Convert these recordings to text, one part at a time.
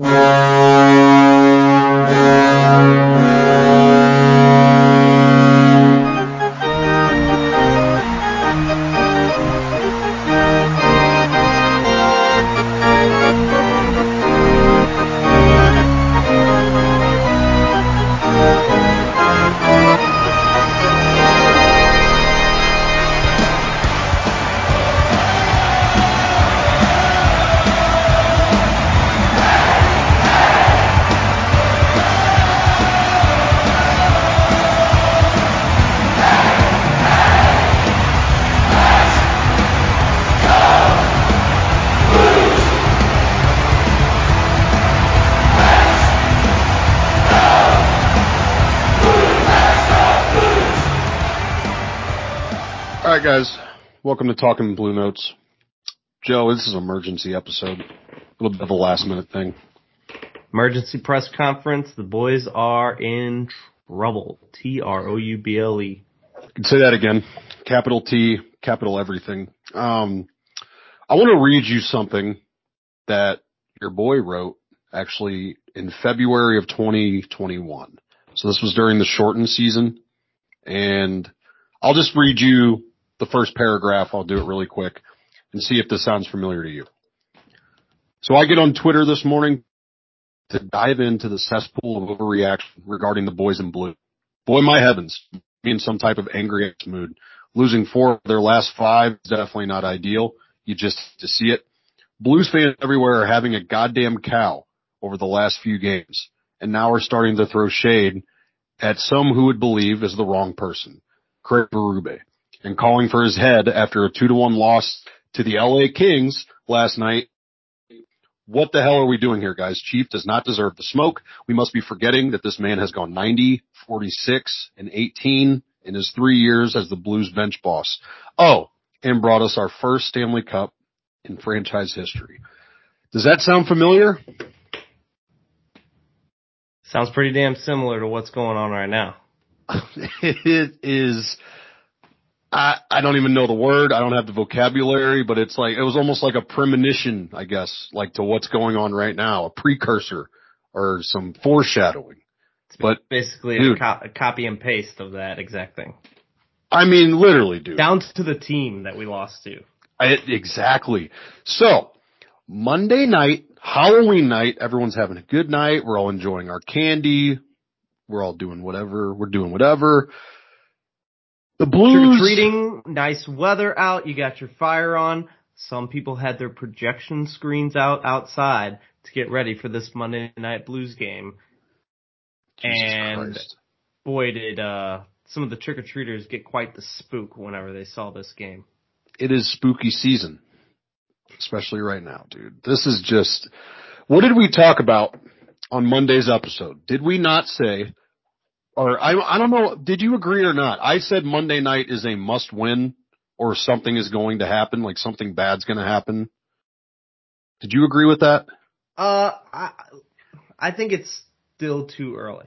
Alright welcome to Talking Blue Notes. Joe, this is an emergency episode. A little bit of a last minute thing. Emergency press conference. The boys are in trouble. T R O U B L E. Say that again. Capital T, capital everything. Um, I want to read you something that your boy wrote actually in February of 2021. So this was during the shortened season and I'll just read you the first paragraph. I'll do it really quick and see if this sounds familiar to you. So I get on Twitter this morning to dive into the cesspool of overreaction regarding the boys in blue. Boy, my heavens, be in some type of angry mood. Losing four of their last five is definitely not ideal. You just to see it. Blues fans everywhere are having a goddamn cow over the last few games and now are starting to throw shade at some who would believe is the wrong person. Craig Berube and calling for his head after a two to one loss to the LA Kings last night. What the hell are we doing here, guys? Chief does not deserve the smoke. We must be forgetting that this man has gone 90, 46, and 18 in his three years as the Blues bench boss. Oh, and brought us our first Stanley Cup in franchise history. Does that sound familiar? Sounds pretty damn similar to what's going on right now. it is I, I don't even know the word. I don't have the vocabulary, but it's like, it was almost like a premonition, I guess, like to what's going on right now, a precursor or some foreshadowing. But basically dude, a, co- a copy and paste of that exact thing. I mean, literally, dude. Down to the team that we lost to. I, exactly. So, Monday night, Halloween night, everyone's having a good night. We're all enjoying our candy. We're all doing whatever. We're doing whatever. The Blues. Trick-or-treating, nice weather out, you got your fire on. Some people had their projection screens out outside to get ready for this Monday night Blues game. Jesus and Christ. boy did, uh, some of the trick-or-treaters get quite the spook whenever they saw this game. It is spooky season. Especially right now, dude. This is just, what did we talk about on Monday's episode? Did we not say or I, I don't know, did you agree or not? I said Monday night is a must win or something is going to happen, like something bad's going to happen. Did you agree with that? Uh, I, I think it's still too early.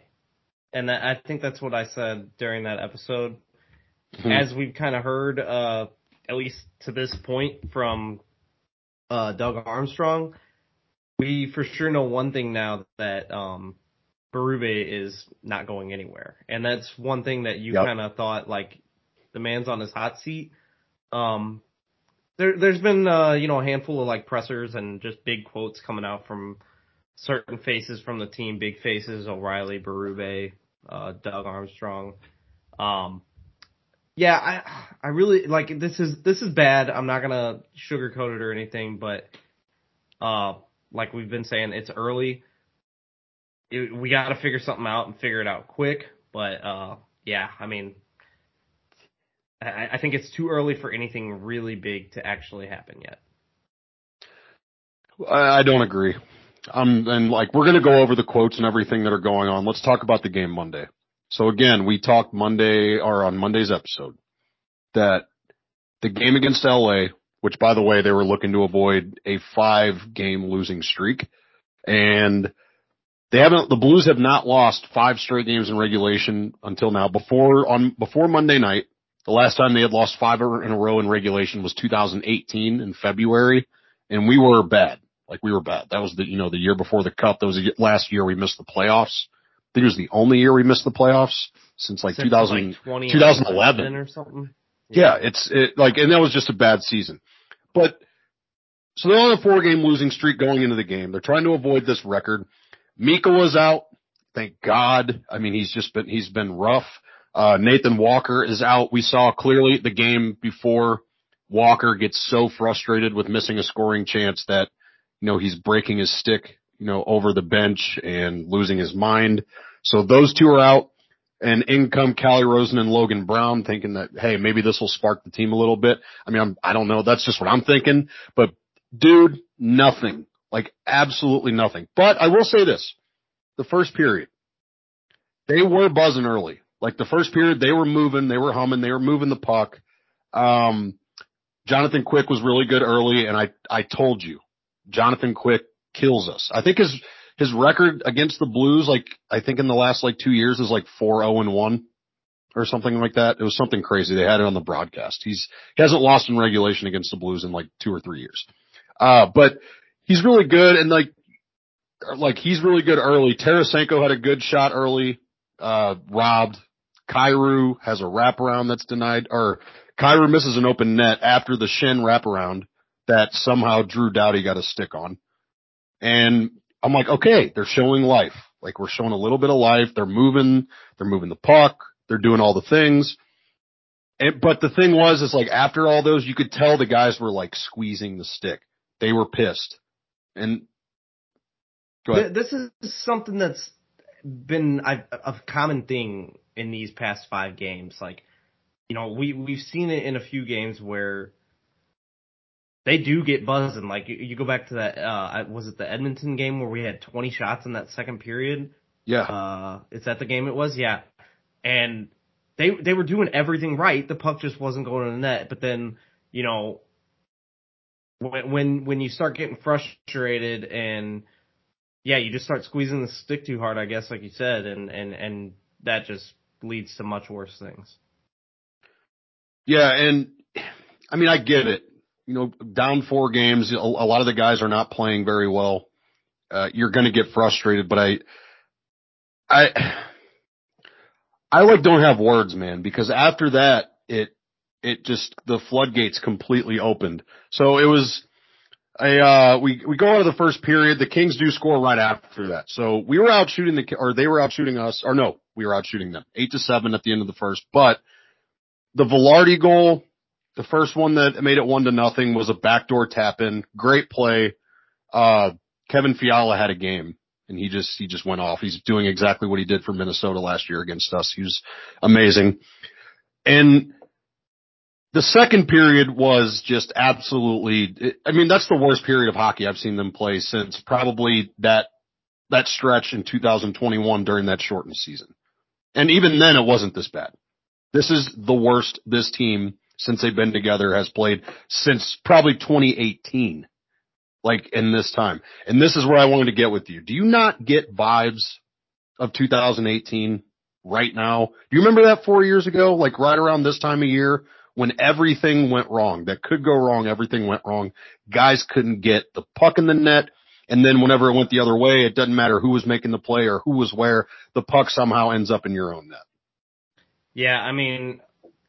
And I think that's what I said during that episode. Hmm. As we've kind of heard, uh, at least to this point from, uh, Doug Armstrong, we for sure know one thing now that, um, Berube is not going anywhere. And that's one thing that you Yep. kind of thought like the man's on his hot seat. Um, there, there's been, uh, you know, a handful of like pressers and just big quotes coming out from certain faces from the team, big faces, O'Reilly, Berube, uh, Doug Armstrong. Um, yeah, I, I really like this is, this is bad. I'm not going to sugarcoat it or anything, but, uh, like we've been saying, it's early it, we got to figure something out and figure it out quick. But uh, yeah, I mean, I, I think it's too early for anything really big to actually happen yet. I, don't agree. Um, and like we're to go over the quotes and everything that are going on. Let's talk about the game Monday. So again, we talked Monday or on Monday's episode that the game against LA, which by the way, they were looking to avoid a five game losing streak and they haven't, the Blues have not lost five straight games in regulation until now. Before, on, before Monday night, the last time they had lost five in a row in regulation was 2018 in February, and we were bad. Like we were bad. That was the, you know, the year before the cup. That was the last year we missed the playoffs. I think it was the only year we missed the playoffs since like Since 2000, like 2011 or something. yeah, it's it, like, and that was just a bad season. But so they're on a four game losing streak going into the game. They're trying to avoid this record. Mika was out. Thank God. I mean, he's just been, he's been rough. Uh, Nathan Walker is out. We saw clearly the game before Walker gets so frustrated with missing a scoring chance that, you know, he's breaking his stick, you know, over the bench and losing his mind. So those two are out and in come Calle Rosen and Logan Brown thinking that, hey, maybe this will spark the team a little bit. I mean, I'm, I don't know. That's just what I'm thinking, but dude, nothing, like absolutely nothing. But I will say this, the first period, they were buzzing early. Like the first period, they were moving, they were humming, they were moving the puck. Um, Jonathan Quick was really good early, and I I told you, Jonathan Quick kills us. I think his his record against the Blues, like I think in the last like two years, is like four zero and one or something like that. It was something crazy. They had it on the broadcast. He's he hasn't lost in regulation against the Blues in like two or three years. Uh, but he's really good, and like like he's really good early. Tarasenko had a good shot early, uh, robbed. Kyrou has a wraparound that's denied, or Kyrou misses an open net after the Schenn wraparound that somehow Drew Doughty got a stick on. And I'm like, okay, they're showing life. Like we're showing a little bit of life. They're moving, they're moving the puck. They're doing all the things. And, but the thing was, is like after all those, you could tell the guys were like squeezing the stick. They were pissed. And go ahead. This is something that's been a, a common thing in these past five games. Like, you know, we we've seen it in a few games where they do get buzzing. Like you, you go back to that, uh, was it the Edmonton game where we had 20 shots in that second period? Yeah. Uh, is that the game it was? Yeah. And they they were doing everything right. The puck just wasn't going in the net. But then, you know, when when when you start getting frustrated and yeah, you just start squeezing the stick too hard, I guess, like you said, and and and that just leads to much worse things. Yeah, and I mean, I get it. You know, down four games, a, a lot of the guys are not playing very well. Uh, you're going to get frustrated, but I, I, I like don't have words, man, because after that, it, it just, the floodgates completely opened. So it was, a, uh, we, we go out of the first period. The Kings do score right after that. So we were out shooting the, or they were out shooting us, or no, we were out shooting them. Eight to seven at the end of the first. But the Vilardi goal, the first one that made it one to nothing was a backdoor tap in. Great play. Uh, Kevin Fiala had a game and he just, he just went off. He's doing exactly what he did for Minnesota last year against us. He was amazing. And the second period was just absolutely, I mean, that's the worst period of hockey I've seen them play since probably that, that stretch in 2021 during that shortened season. And even then it wasn't this bad. This is the worst this team since they've been together has played since probably 2018. Like in this time. And this is where I wanted to get with you. Do you not get vibes of 2018 right now? Do you remember that four years ago? Like right around this time of year when everything went wrong that could go wrong. Everything went wrong. Guys couldn't get the puck in the net. And then whenever it went the other way, it doesn't matter who was making the play or who was where the puck somehow ends up in your own net. Yeah, I mean,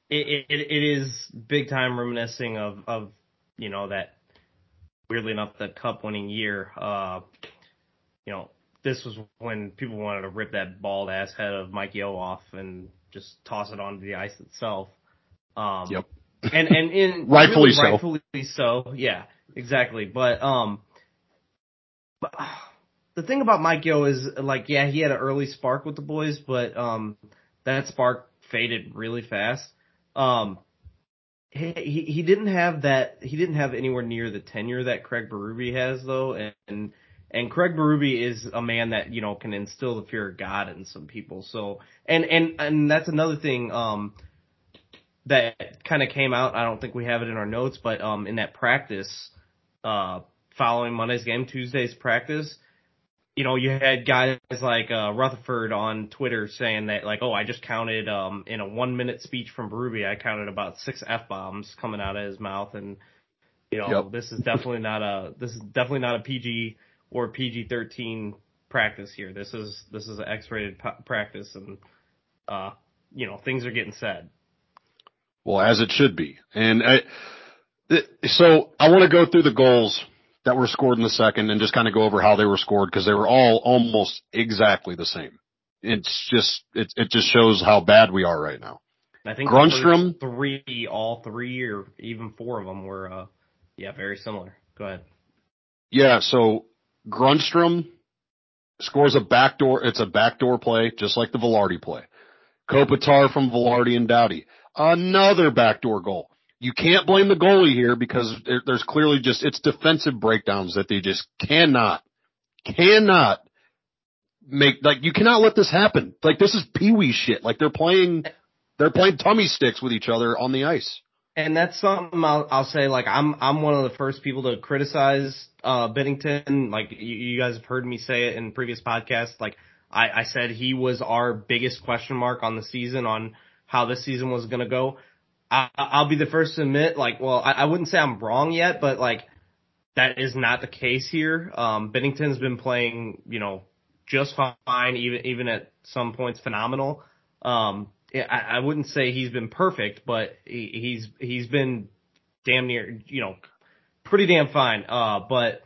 it, it it is big time reminiscing of of you know that weirdly enough the cup winning year. Uh, you know, this was when people wanted to rip that bald ass head of Mike Yeo off and just toss it onto the ice itself. Um, Yep. and and in Rightfully really so. rightfully so. Yeah, exactly. But um, but uh, the thing about Mike Yeo is like, yeah, he had an early spark with the boys, but um, that spark faded really fast. Um, he he he didn't have that. He didn't have anywhere near the tenure that Craig Berube has though, and. and and Craig Berube is a man that you know can instill the fear of God in some people. So, and and and that's another thing. Um, that kind of came out. I don't think we have it in our notes, but um, in that practice, uh, following Monday's game, Tuesday's practice, you know, you had guys like uh, Rutherford on Twitter saying that like, oh, I just counted um, in a one minute speech from Berube, I counted about six f bombs coming out of his mouth, and You know, yep. this is definitely not a this is definitely not a PG or PG thirteen practice here. This is this is an X rated practice, and uh, you know things are getting said. Well, as it should be, and I, so I want to go through the goals that were scored in the second and just kind of go over how they were scored because they were all almost exactly the same. It's just it it just shows how bad we are right now. I think Grundstrom three, all three or even four of them were, uh, yeah, very similar. Go ahead. Yeah, so Grundstrom scores a backdoor. It's a backdoor play, just like the Vilardi play. Kopitar from Vilardi and Doughty. Another backdoor goal. You can't blame the goalie here because there's clearly just, it's defensive breakdowns that they just cannot, cannot make, like, you cannot let this happen. Like, this is peewee shit. Like, they're playing, they're playing tummy sticks with each other on the ice. And that's something I'll, I'll say. Like I'm, I'm one of the first people to criticize uh, Binnington. Like you, you guys have heard me say it in previous podcasts. Like I, I said, he was our biggest question mark on the season on how this season was going to go. I, I'll be the first to admit, like, well, I, I wouldn't say I'm wrong yet, but like that is not the case here. Um, Binnington's been playing, you know, just fine, even even at some points phenomenal. Um, I, I wouldn't say he's been perfect, but he, he's he's been damn near, you know, pretty damn fine. Uh, but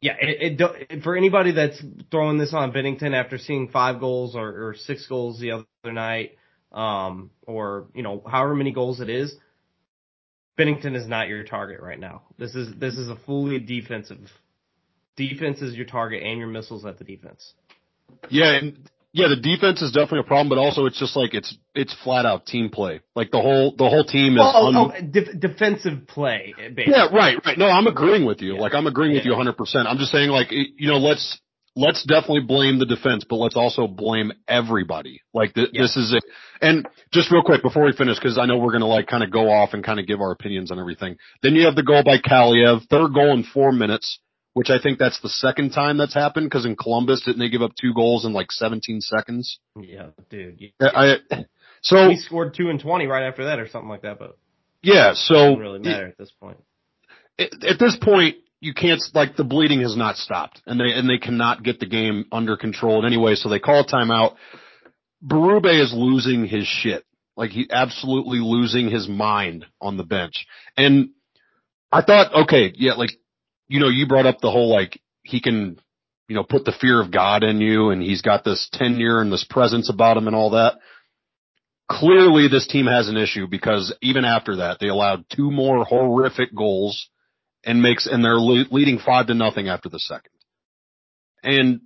yeah, it, it, for anybody that's throwing this on Binnington after seeing five goals or, or six goals the other night, um, or you know, however many goals it is, Binnington is not your target right now. This is this is a fully defensive. Defense is your target and your missiles at the defense. Yeah, and yeah, the defense is definitely a problem, but also it's just like it's it's flat out team play. Like the whole the whole team is. Oh, un- oh, de- defensive play. Basically. Yeah, right, right. No, I'm agreeing with you. Yeah. Like I'm agreeing yeah. with you 100. percent I'm just saying, like you know, let's let's definitely blame the defense, but let's also blame everybody. Like th- yeah. this is it. And just real quick before we finish, because I know we're gonna like kind of go off and kind of give our opinions on everything. Then you have the goal by Kaliyev, third goal in four minutes which I think that's the second time that's happened because in Columbus didn't they give up two goals in like 17 seconds? Yeah, dude. Yeah. I, so he scored two and 20 right after that or something like that, but yeah, so it doesn't really matter it, at this point. At this point, you can't like the bleeding has not stopped, and they and they cannot get the game under control in any way. So they call timeout. Berube is losing his shit, like he absolutely losing his mind on the bench, and I thought, okay, yeah, like you know, you brought up the whole like he can, you know, put the fear of God in you and he's got this tenure and this presence about him and all that. Clearly this team has an issue because even after that, they allowed two more horrific goals and makes, and they're leading five to nothing after the second. And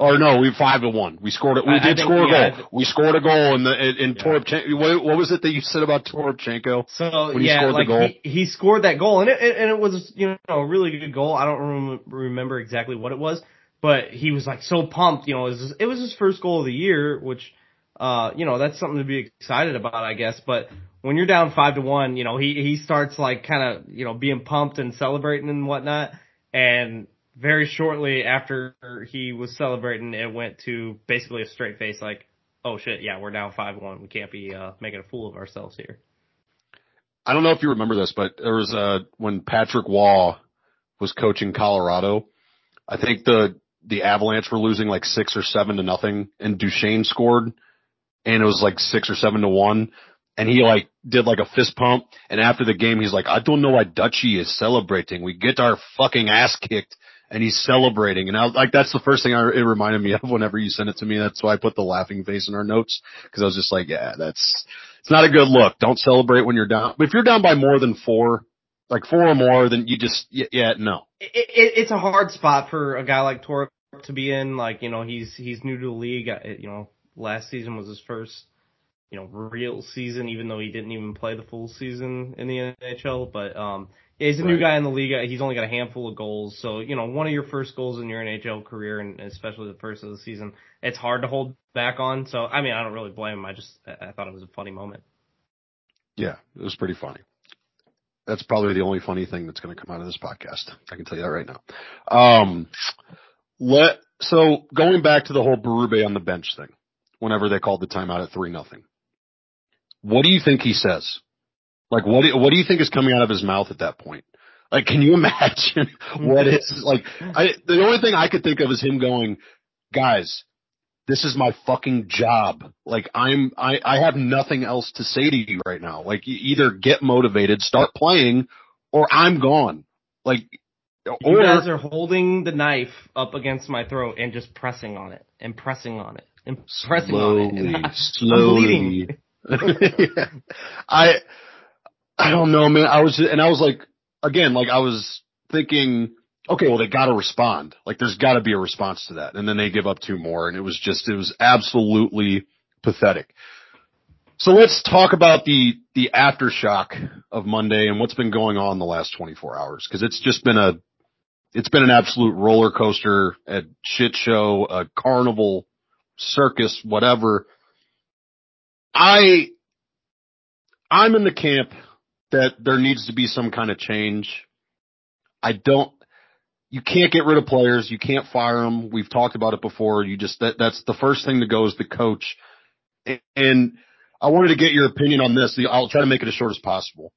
or no, we five to one. We scored it. We I, did I score a goal. We scored a goal in the in, in yeah. Toropchenko. What, what, was it that you said about Toropchenko? So when yeah, like he, he, scored that goal, and it and it was you know a really good goal. I don't rem- remember exactly what it was, but he was like so pumped. You know, it was, it was his first goal of the year, which uh you know that's something to be excited about, I guess. But when you're down five to one, you know he he starts like kind of you know being pumped and celebrating and whatnot, and very shortly after he was celebrating, it went to basically a straight face, like, "Oh shit, yeah, we're down five one. We can't be uh, making a fool of ourselves here." I don't know if you remember this, but there was uh when Patrick Roy was coaching Colorado. I think the the Avalanche were losing like six or seven to nothing, and Duchene scored, and it was like six or seven to one. And he like did like a fist pump, and after the game, he's like, "I don't know why Dutchy is celebrating. We get our fucking ass kicked and he's celebrating. And I like that's the first thing I, it reminded me of whenever you sent it to me. That's why I put the laughing face in our notes because I was just like, yeah, that's it's not a good look. Don't celebrate when you're down. But if you're down by more than four, like four or more, then you just yeah, yeah no. It, it, it's a hard spot for a guy like Torp to be in. Like you know he's he's new to the league. You know last season was his first you know real season, even though he didn't even play the full season in the NHL. But um yeah, he's a right. new guy in the league. He's only got a handful of goals. So, you know, one of your first goals in your NHL career and especially the first of the season, it's hard to hold back on. So, I mean, I don't really blame him. I just, I thought it was a funny moment. Yeah, it was pretty funny. That's probably the only funny thing that's going to come out of this podcast. I can tell you that right now. Um, let, so going back to the whole Berube on the bench thing, whenever they called the timeout at three nothing, what do you think he says? Like what, do- what do you think is coming out of his mouth at that point? Like, can you imagine what is like? I, the only thing I could think of is him going, guys, this is my fucking job. Like I'm, I, I have nothing else to say to you right now. Like you either get motivated, start playing, or I'm gone. Like, You guys are holding the knife up against my throat and just pressing on it and pressing on it and pressing on it. And slowly, bleeding. slowly. I, I don't know, man. I was, and I was like, again, like I was thinking, okay, well they gotta respond. Like there's gotta be a response to that. And then they give up two more and it was just, it was absolutely pathetic. So let's talk about the, the aftershock of Monday and what's been going on the last 24 hours. Cause it's just been a, it's been an absolute roller coaster, a shit show, a carnival, circus, whatever. I, I'm in the camp that there needs to be some kind of change. I don't, you can't get rid of players. You can't fire them. We've talked about it before. You just, that, that's the first thing that goes the coach. And I wanted to get your opinion on this. I'll try to make it as short as possible.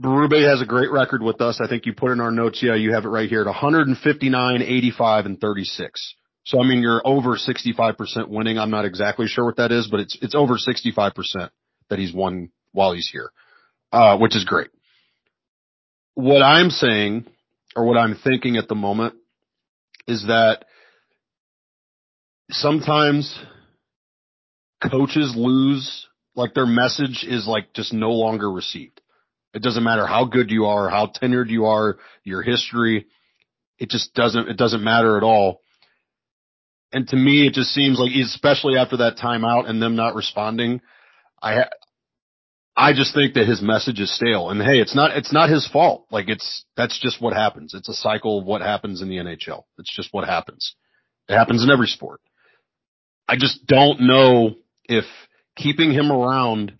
Berube has a great record with us. I think you put in our notes. Yeah, you have it right here at 159, 85, and 36. So I mean, you're over 65% winning. I'm not exactly sure what that is, but it's it's over 65% that he's won while he's here, uh, which is great. What I'm saying, or what I'm thinking at the moment, is that sometimes coaches lose, like their message is like just no longer received. It doesn't matter how good you are, how tenured you are, your history. It just doesn't, it doesn't matter at all. And to me, it just seems like, especially after that timeout and them not responding, I, I just think that his message is stale. And hey, it's not, it's not his fault. Like it's, that's just what happens. It's a cycle of what happens in the NHL. It's just what happens. It happens in every sport. I just don't know if keeping him around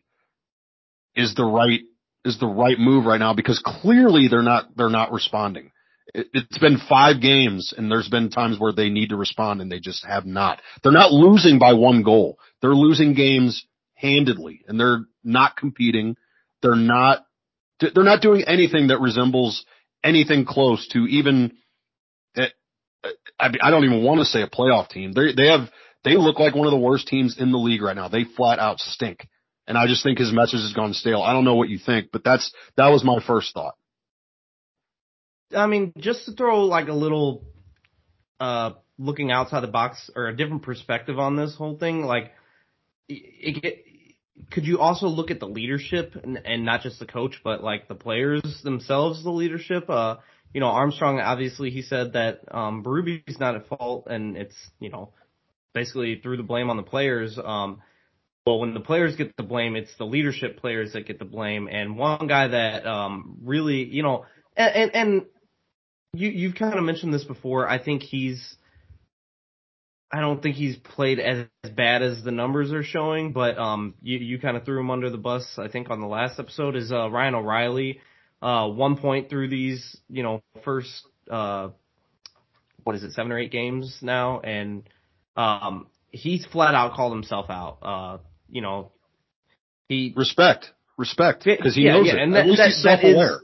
is the right is the right move right now because clearly they're not they're not responding. It, it's been five games and there's been times where they need to respond and they just have not. They're not losing by one goal. They're losing games handedly and they're not competing. They're not they're not doing anything that resembles anything close to even eh, eh, I, I don't even want to say a playoff team. They they have they look like one of the worst teams in the league right now. They flat out stink. And I just think his message has gone stale. I don't know what you think, but that's, that was my first thought. I mean, just to throw like a little, uh, looking outside the box or a different perspective on this whole thing, like, it, it, could you also look at the leadership and, and not just the coach, but like the players themselves, the leadership? Uh, you know, Armstrong, obviously he said that, um, Berube's not at fault and it's, you know, basically threw the blame on the players. Um, well, when the players get the blame, it's the leadership players that get the blame. And one guy that um, really, you know, and, and, and you you've kind of mentioned this before. I think he's, I don't think he's played as, as bad as the numbers are showing, but um, you you kind of threw him under the bus. I think on the last episode is uh, Ryan O'Reilly. Uh, one point through these, you know, first uh, what is it, seven or eight games now, and um, he's flat out called himself out. Uh, you know, he respect, respect, because he yeah, knows yeah, it. and At least that, he's self-aware.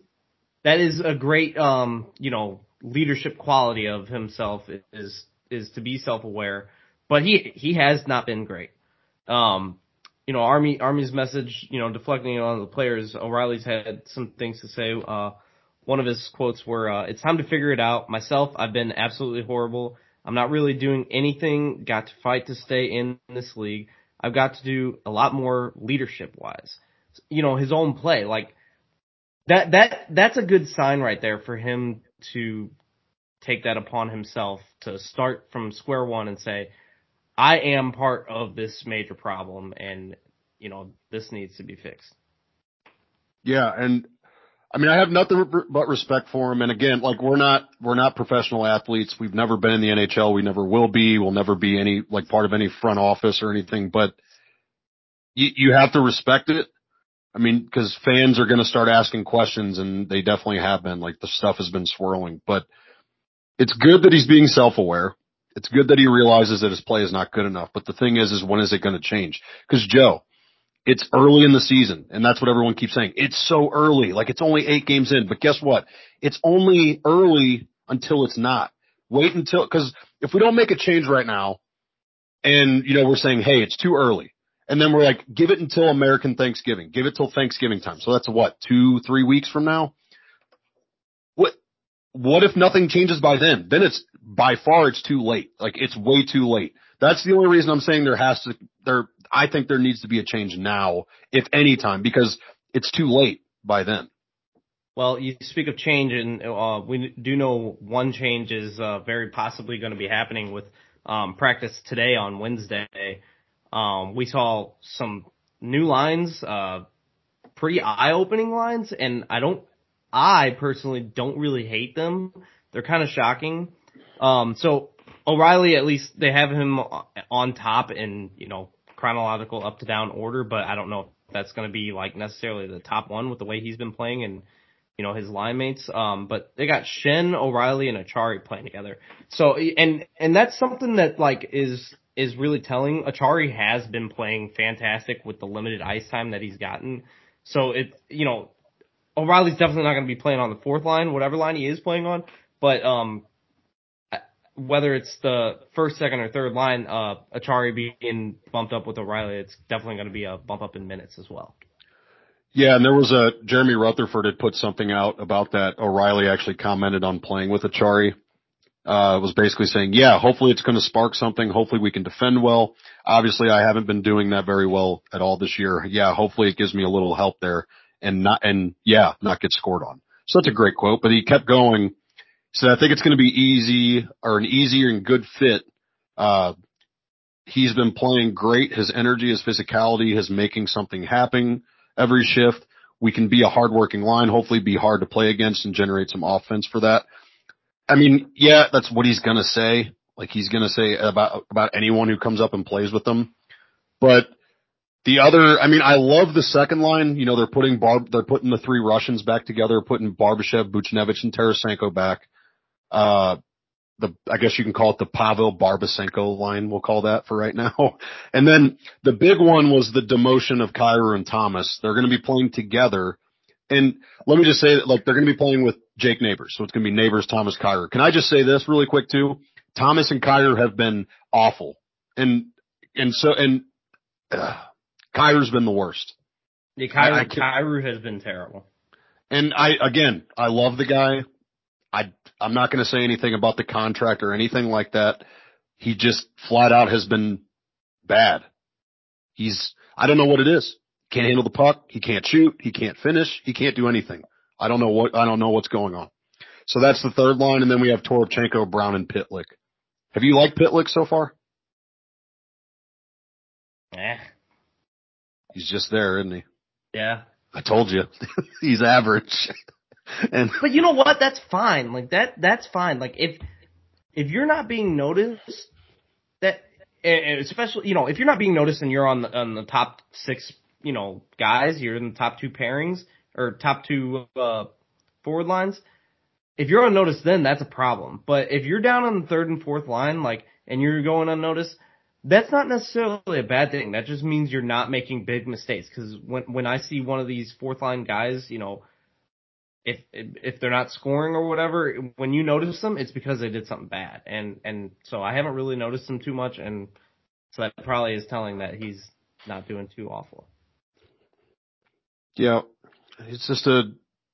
That is a great, um, you know, leadership quality of himself is is to be self-aware. But he he has not been great. Um, you know, Army Army's message, you know, deflecting on the players. O'Reilly's had some things to say. Uh, one of his quotes were, uh, "It's time to figure it out. Myself, I've been absolutely horrible. I'm not really doing anything. Got to fight to stay in this league. I've got to do a lot more leadership wise. You know, his own play, like that, that, that's a good sign right there for him to take that upon himself to start from square one and say, I am part of this major problem and, you know, this needs to be fixed. Yeah. And I mean, I have nothing but respect for him. And again, like we're not, we're not professional athletes. We've never been in the NHL. We never will be. We'll never be any, like part of any front office or anything, but you, you have to respect it. I mean, cause fans are going to start asking questions and they definitely have been like the stuff has been swirling, but it's good that he's being self-aware. It's good that he realizes that his play is not good enough. But the thing is, is when is it going to change? Cause Joe, It's early in the season, and that's what everyone keeps saying. It's so early, like it's only eight games in. But guess what? It's only early until it's not. Wait until because if we don't make a change right now, and you know we're saying, hey, it's too early, and then we're like, give it until American Thanksgiving, give it till Thanksgiving time. So that's what two, three weeks from now. What what if nothing changes by then? Then it's by far it's too late. Like it's way too late. That's the only reason I'm saying there has to there I think there needs to be a change now, if any time, because it's too late by then. Well, you speak of change, and uh, we do know one change is uh, very possibly going to be happening with um, practice today on Wednesday. Um, we saw some new lines, uh, pretty eye-opening lines, and I don't, I personally don't really hate them. They're kind of shocking. Um, so O'Reilly, at least they have him on top in, you know, chronological up to down order, but I don't know if that's going to be like necessarily the top one with the way he's been playing and, you know, his line mates. Um, but they got Schenn, O'Reilly, and Acciari playing together. So, and, and that's something that like is, is really telling. Acciari has been playing fantastic with the limited ice time that he's gotten. So it, you know, O'Reilly's definitely not going to be playing on the fourth line, whatever line he is playing on. But um, whether it's the first, second, or third line, uh, Acciari being bumped up with O'Reilly, it's definitely going to be a bump up in minutes as well. Yeah, and there was a Jeremy Rutherford had put something out about that. O'Reilly actually commented on playing with Acciari. Uh, was basically saying, yeah, hopefully it's going to spark something. Hopefully we can defend well. Obviously I haven't been doing that very well at all this year. Yeah, hopefully it gives me a little help there and not, and yeah, not get scored on. So that's a great quote, but he kept going so I think it's going to be easy or an easier and good fit. Uh, he's been playing great. His energy, his physicality, his making something happen every shift. We can be a hardworking line, hopefully be hard to play against and generate some offense for that. I mean, yeah, that's what he's to say. Like he's to say about, about anyone who comes up and plays with them. But the other, I mean, I love the second line. You know, they're putting Barb, they're putting the three Russians back together, putting Barbashev, Buchnevich, and Tarasenko back uh, the, I guess you can call it the Pavel Barbasenko line. We'll call that for right now. And then the big one was the demotion of Kyrou and Thomas. They're going to be playing together. And let me just say that, like, they're going to be playing with Jake Neighbors. So it's going to be Neighbors, Thomas, Kyrou. Can I just say this really quick too? Thomas and Kyrou have been awful. And, and so, and, uh, Kyrou's been the worst. Yeah, Kyrou, Kyrou has been terrible. And I, again, I love the guy. I, I'm not going to say anything about the contract or anything like that. He just flat out has been bad. He's, I don't know what it is. Can't handle the puck. He can't shoot. He can't finish. He can't do anything. I don't know what, I don't know what's going on. So that's the third line. And then we have Toropchenko, Brown, and Pitlick. Have you liked Pitlick so far? Yeah. He's just there, isn't he? Yeah. I told you. He's average. and but you know what? That's fine. Like that. That's fine. Like if if you're not being noticed, that especially you know if you're not being noticed and you're on the on the top six you know guys, you're in the top two pairings or top two uh, forward lines. If you're unnoticed, then that's a problem. But if you're down on the third and fourth line, like and you're going unnoticed, that's not necessarily a bad thing. That just means you're not making big mistakes. Because when when I see one of these fourth line guys, you know, if if they're not scoring or whatever, when you notice them, it's because they did something bad. And and so I haven't really noticed them too much, and so that probably is telling that he's not doing too awful. Yeah, it's just a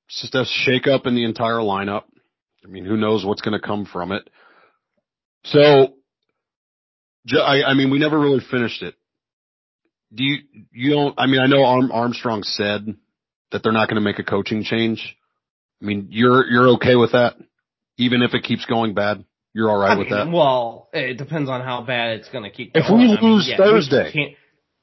it's just a shake up in the entire lineup. I mean, who knows what's going to come from it? So, I, I mean, we never really finished it. Do you you don't? I mean, I know Armstrong said that they're not going to make a coaching change. I mean, you're you're okay with that, even if it keeps going bad. You're all right I with mean, that. Well, it depends on how bad it's going to keep. If we lose I mean, yeah, Thursday, we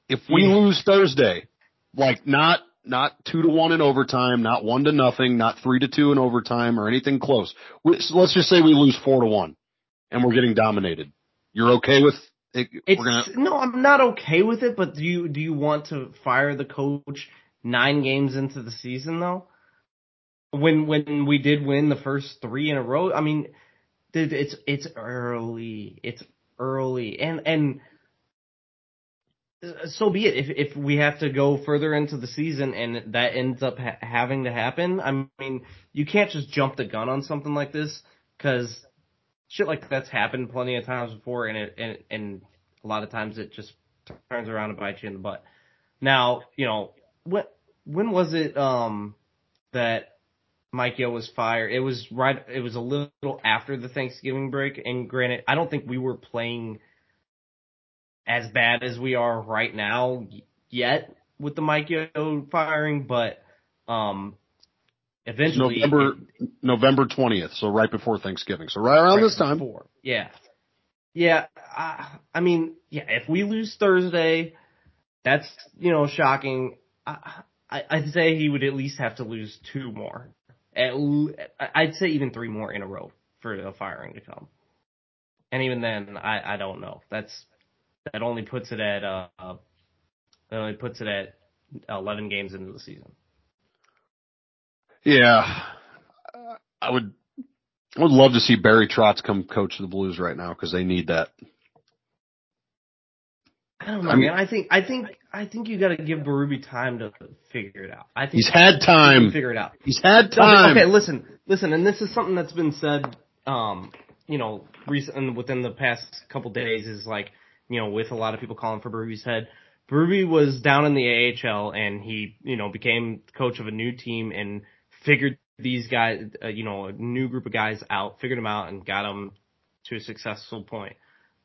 if we lose Thursday, like not not two to one in overtime, not one to nothing, not three to two in overtime or anything close. let's just say we lose four to one, and we're getting dominated. You're okay with it? Gonna... No, I'm not okay with it. But do you do you want to fire the coach nine games into the season though? when when we did win the first three in a row. I mean, it's it's early. It's early, and and so be it. If if we have to go further into the season and that ends up ha- having to happen, I mean, you can't just jump the gun on something like this because shit like that's happened plenty of times before, and it and and a lot of times it just turns around and bites you in the butt. Now, you know, when when was it um that Mike Yeo was fired? It was right. It was a little after the Thanksgiving break, and granted, I don't think we were playing as bad as we are right now yet with the Mike Yeo firing, but um, eventually November it, November twentieth, so right before Thanksgiving, so right around right this time. Before. Yeah, yeah. I, I mean, yeah. If we lose Thursday, that's you know shocking. I, I, I'd say he would at least have to lose two more. At, I'd say even three more in a row for the firing to come. And even then, I, I don't know. That's that only puts it at uh, that only puts it at 11 games into the season. Yeah, I would I would love to see Barry Trotz come coach the Blues right now because they need that. I don't know, I mean, man. I think I think I think you got to give Berube time to figure it out. I think he's had time. Figure it out. He's had time. Okay, okay, listen, listen, and this is something that's been said, um, you know, recent within the past couple days is like, you know, with a lot of people calling for Berube's head. Berube was down in the AHL and he, you know, became coach of a new team and figured these guys, uh, you know, a new group of guys out, figured them out and got them to a successful point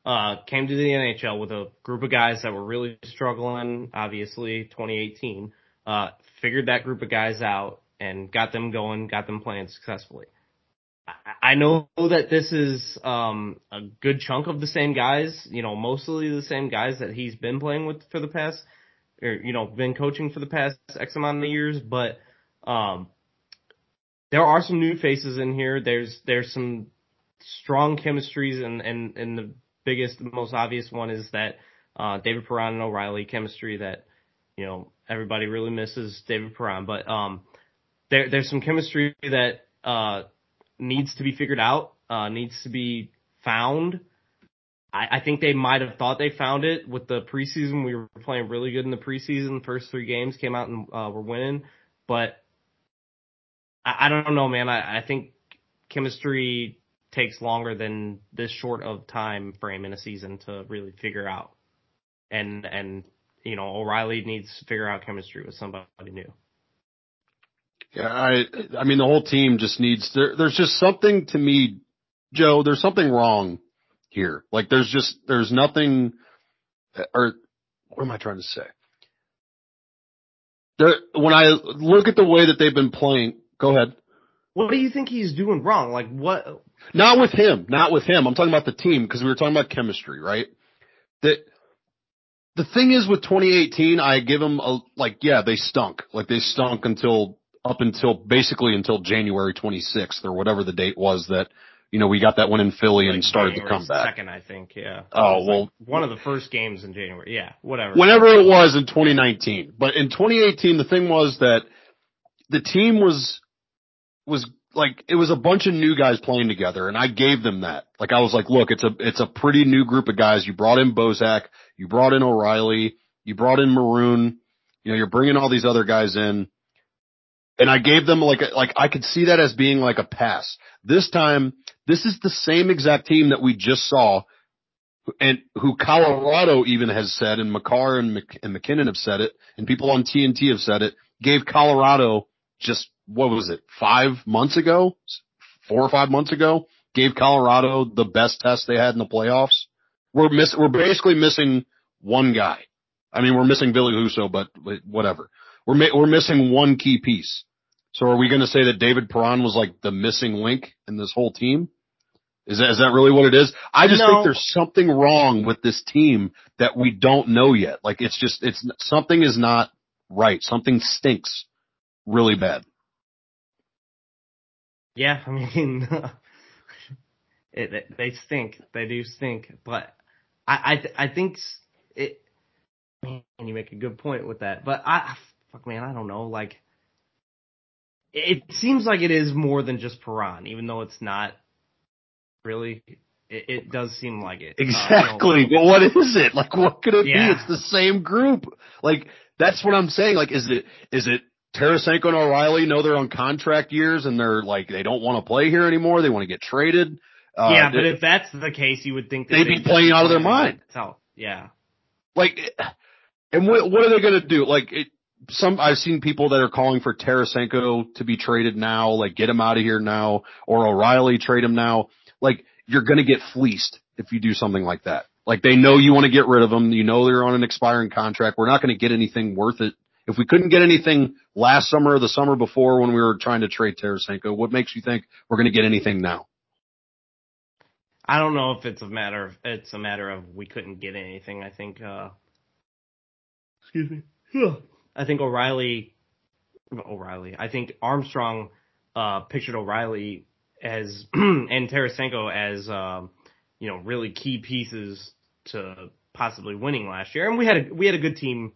uh, came to the NHL with a group of guys that were really struggling, obviously, 2018, uh, figured that group of guys out and got them going, got them playing successfully. I know that this is um, a good chunk of the same guys, you know, mostly the same guys that he's been playing with for the past, or you know, been coaching for the past X amount of years. But um, there are some new faces in here. There's there's some strong chemistries and and and the biggest, most obvious one is that uh, David Perron and O'Reilly chemistry that you know everybody really misses David Perron, but um, there there's some chemistry that uh, needs to be figured out, uh, needs to be found. I, I think they might have thought they found it with the preseason. We were playing really good in the preseason. First three games came out and uh, were winning, but I, I don't know, man. I, I think chemistry takes longer than this short of time frame in a season to really figure out. And and you know O'Reilly needs to figure out chemistry with somebody new. Yeah, I I mean the whole team just needs there. There's just something to me, Joe. There's something wrong here. Like there's just there's nothing, uh, or what am I trying to say? There, when I look at the way that they've been playing, go ahead. What do you think he's doing wrong? Like what? Not with him. Not with him. I'm talking about the team because we were talking about chemistry, right? That the thing is with 2018, I give them a like, yeah, they stunk. Like they stunk until up until basically until January 26th or whatever the date was that you know we got that one in Philly like and started January to come back. Second, I think. Yeah. Oh well, like one of the first games in January. Yeah, whatever. Whenever it was in 2019, but in 2018, the thing was that the team was was like it was a bunch of new guys playing together and I gave them that. Like I was like, look, it's a it's a pretty new group of guys. You brought in Bozak, you brought in O'Reilly, you brought in Maroon, you know, you're bringing all these other guys in. And I gave them like a, like I could see that as being like a pass. This time, this is the same exact team that we just saw and who Colorado even has said and Makar and, Mc, and MacKinnon have said it and people on TNT have said it, gave Colorado just what was it, five months ago, four or five months ago, gave Colorado the best test they had in the playoffs. We're miss, we're basically missing one guy. I mean, we're missing Ville Husso, but whatever. We're we're missing one key piece. So are we going to say that David Perron was like the missing link in this whole team? Is that, is that really what it is? I just think there's something wrong with this team that we don't know yet. Like it's just, it's, something is not right. Something stinks really bad. Yeah, I mean, it, they stink. They do stink. But I, I, I think it. Man, you make a good point with that. But I, fuck, man, I don't know. Like, it seems like it is more than just Perron, even though it's not really. It, it does seem like it. Exactly. Uh, you but what is it? Like, what could it Yeah. be? It's the same group. Like, that's what I'm saying. Like, is it, is it Tarasenko and O'Reilly know they're on contract years and they're like, they don't want to play here anymore. They want to get traded. Uh, yeah, but they- if that's the case, you would think that They'd be playing out of their mind. That's yeah. like, and what, what are they going to do? Like, it, some, I've seen people that are calling for Tarasenko to be traded now, like get him out of here now, or O'Reilly trade him now. Like, you're going to get fleeced if you do something like that. Like, they know you want to get rid of him. You know they're on an expiring contract. We're not going to get anything worth it. If we couldn't get anything last summer or the summer before when we were trying to trade Tarasenko, what makes you think we're going to get anything now? I don't know if it's a matter of it's a matter of we couldn't get anything. I think uh excuse me. I think O'Reilly O'Reilly. I think Armstrong uh pictured O'Reilly as and Tarasenko as um you know really key pieces to possibly winning last year. And we had a we had a good team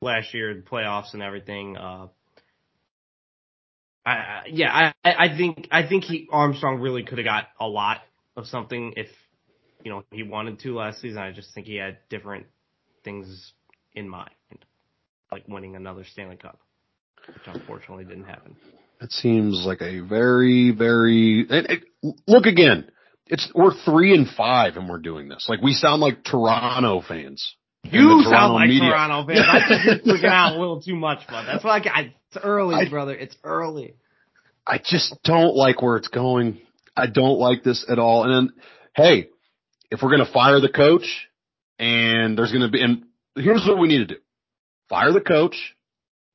last year, the playoffs and everything. Uh I, I yeah, I I think I think he Armstrong really could have got a lot of something if you know he wanted to last season. I just think he had different things in mind, like winning another Stanley Cup, which unfortunately didn't happen. It seems like a very, very. It, it, look again. It's we're three and five, and we're doing this. Like we sound like Toronto fans. You sound Toronto like media. Toronto fans. I think you're freaking out a little too much, bud. That's why I, I, it's early, I- brother. It's early. I just don't like where it's going. I don't like this at all. And then, hey, if we're gonna fire the coach, and there's gonna be, and here's what we need to do: fire the coach,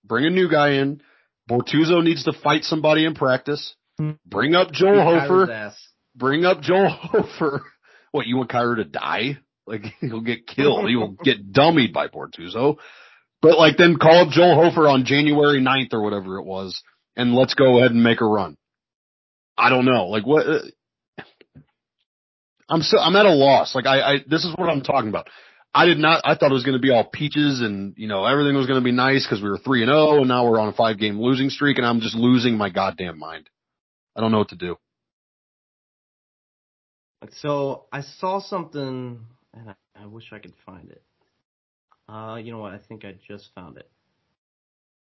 bring a new guy in. Bortuzzo needs to fight somebody in practice. Bring up Joel Hofer. Bring up Joel Hofer. What, you want Kyler to die? Like, he'll get killed. He will get dummied by Bortuzzo. But like, then call up Joel Hofer on January 9th or whatever it was, and let's go ahead and make a run. I don't know. Like, what? Uh, I'm so, I'm at a loss. Like, I, I, this is what I'm talking about. I did not, I thought it was going to be all peaches and, you know, everything was going to be nice because we were 3 and 0 and now we're on a five game losing streak and I'm just losing my goddamn mind. I don't know what to do. So I saw something, and I, I wish I could find it. Uh, you know what? I think I just found it.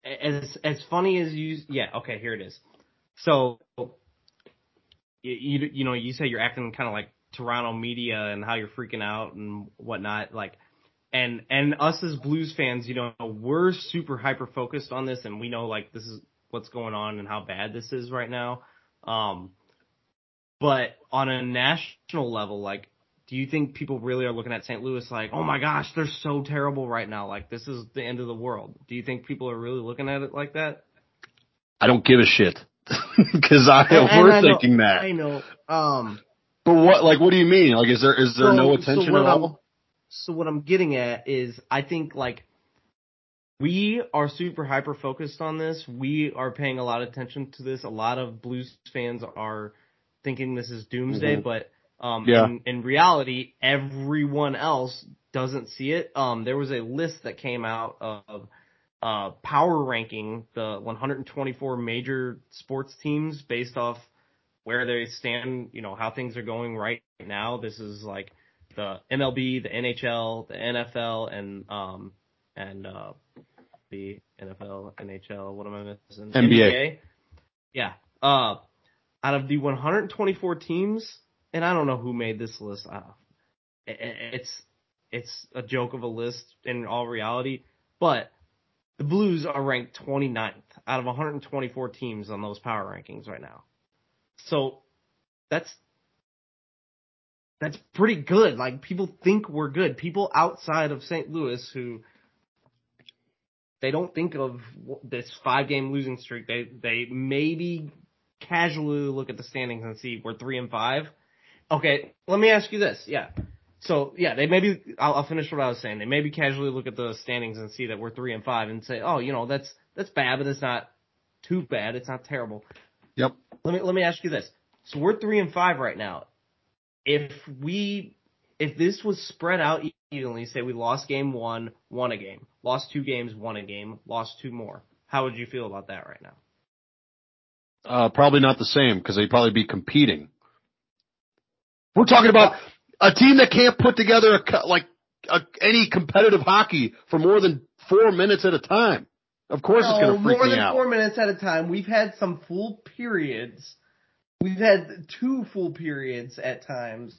As as funny as you, yeah, okay, here it is. So, you you, you know, you say you're acting kind of like Toronto media and how you're freaking out and whatnot, like, and and us as Blues fans, you know, we're super hyper focused on this, and we know like this is what's going on and how bad this is right now. Um, but on a national level, like, do you think people really are looking at St. Louis like, oh my gosh, they're so terrible right now. Like, this is the end of the world. Do you think people are really looking at it like that? I don't give a shit. Cause I, And- and we're I know- thinking that. I know. Um, But what, like, what do you mean? Like, is there, is there So- no attention what at I'm- all? so what I'm getting at is, I think like we are super hyper focused on this. We are paying a lot of attention to this. A lot of Blues fans are thinking this is doomsday, Mhm. but um, Yeah. in, in reality, everyone else doesn't see it. Um, there was a list that came out of uh, power ranking the 124 major sports teams based off where they stand, you know, how things are going right now. This is like the MLB, the NHL, the NFL, and um and uh the NFL, NHL. What am I missing? NBA. Yeah. Uh, out of the 124 teams, and I don't know who made this list. Uh, it, it's it's a joke of a list in all reality, but the Blues are ranked 29th out of 124 teams on those power rankings right now. So that's that's pretty good. Like people think we're good. People outside of St. Louis who they don't think of this five game losing streak. They they maybe casually look at the standings and see we're three and five. Okay, let me ask you this. Yeah. So yeah, they maybe I'll, I'll finish what I was saying. They maybe casually look at the standings and see that we're three and five and say, oh, you know, that's that's bad, but it's not too bad. It's not terrible. Yep. Let me let me ask you this. So we're three and five right now. If we if this was spread out evenly, say we lost game one, won a game, lost two games, won a game, lost two more, how would you feel about that right now? Uh, probably not the same because they'd probably be competing. We're talking about A team that can't put together a like a, any competitive hockey for more than four minutes at a time. Of course, no, it's going to freak more me than four minutes at a time. We've had some full periods. We've had two full periods at times.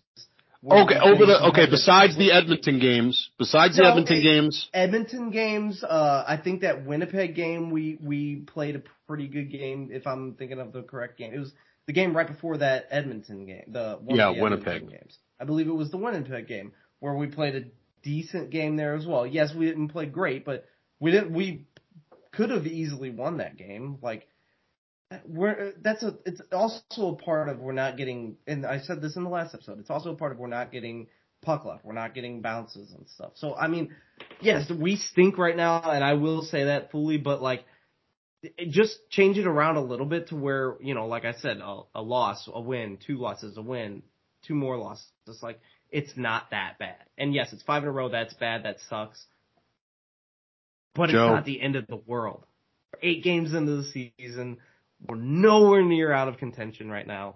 Okay, over the okay. Besides the Edmonton games, besides no, the Edmonton games, Edmonton games. Uh, I think that Winnipeg game we we played a pretty good game. If I'm thinking of the correct game, it was the game right before that Edmonton game. The yeah the Winnipeg games. I believe it was the Winnipeg game where we played a decent game there as well. Yes, we didn't play great, but we didn't. We could have easily won that game. Like we're that's a it's also a part of we're not getting and I said this in the last episode. It's also a part of we're not getting puck luck. We're not getting bounces and stuff. So I mean, yes, we stink right now, and I will say that fully. But like, just change it around a little bit to where you know, like I said, a, a loss, a win, two losses, a win, two more losses. It's like it's not that bad. And yes, it's five in a row. That's bad. That sucks. But Joe. it's not the end of the world. Eight games into the season we're nowhere near out of contention right now.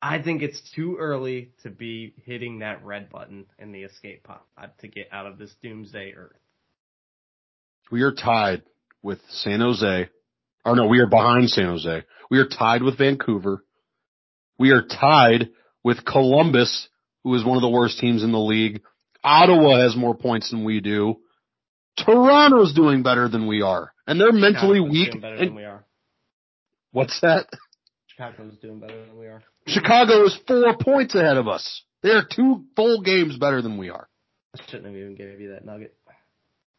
I think it's too early to be hitting that red button in the escape pod to get out of this doomsday earth. We are tied with San Jose. Or no, we are behind San Jose. We are tied with Vancouver. We are tied with Columbus, who is one of the worst teams in the league. Ottawa has more points than we do. Toronto's doing better than we are. And they're mentally weak. and, we are. What's that? Chicago's doing better than we are. Chicago is four points ahead of us. They are two full games better than we are. I shouldn't have even gave you that nugget.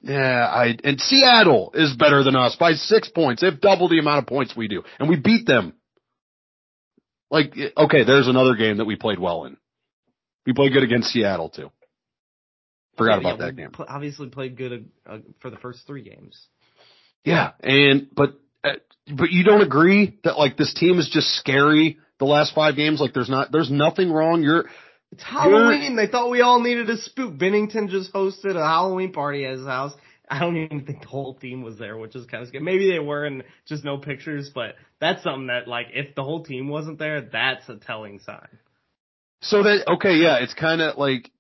Yeah, I and Seattle is better than us by six points. They've double the amount of points we do, and we beat them. Like, okay, there's another game that we played well in. We played good against Seattle too. Forgot yeah, about yeah, that game. Obviously, played good uh, for the first three games. Yeah, and but but you don't agree that like this team is just scary the last five games? Like there's not, there's nothing wrong. You're, it's Halloween. They thought we all needed a spook. Binnington just hosted a Halloween party at his house. I don't even think the whole team was there, which is kind of scary. Maybe they were and just no pictures, but that's something that like if the whole team wasn't there, that's a telling sign. So that okay, yeah, it's kind of like.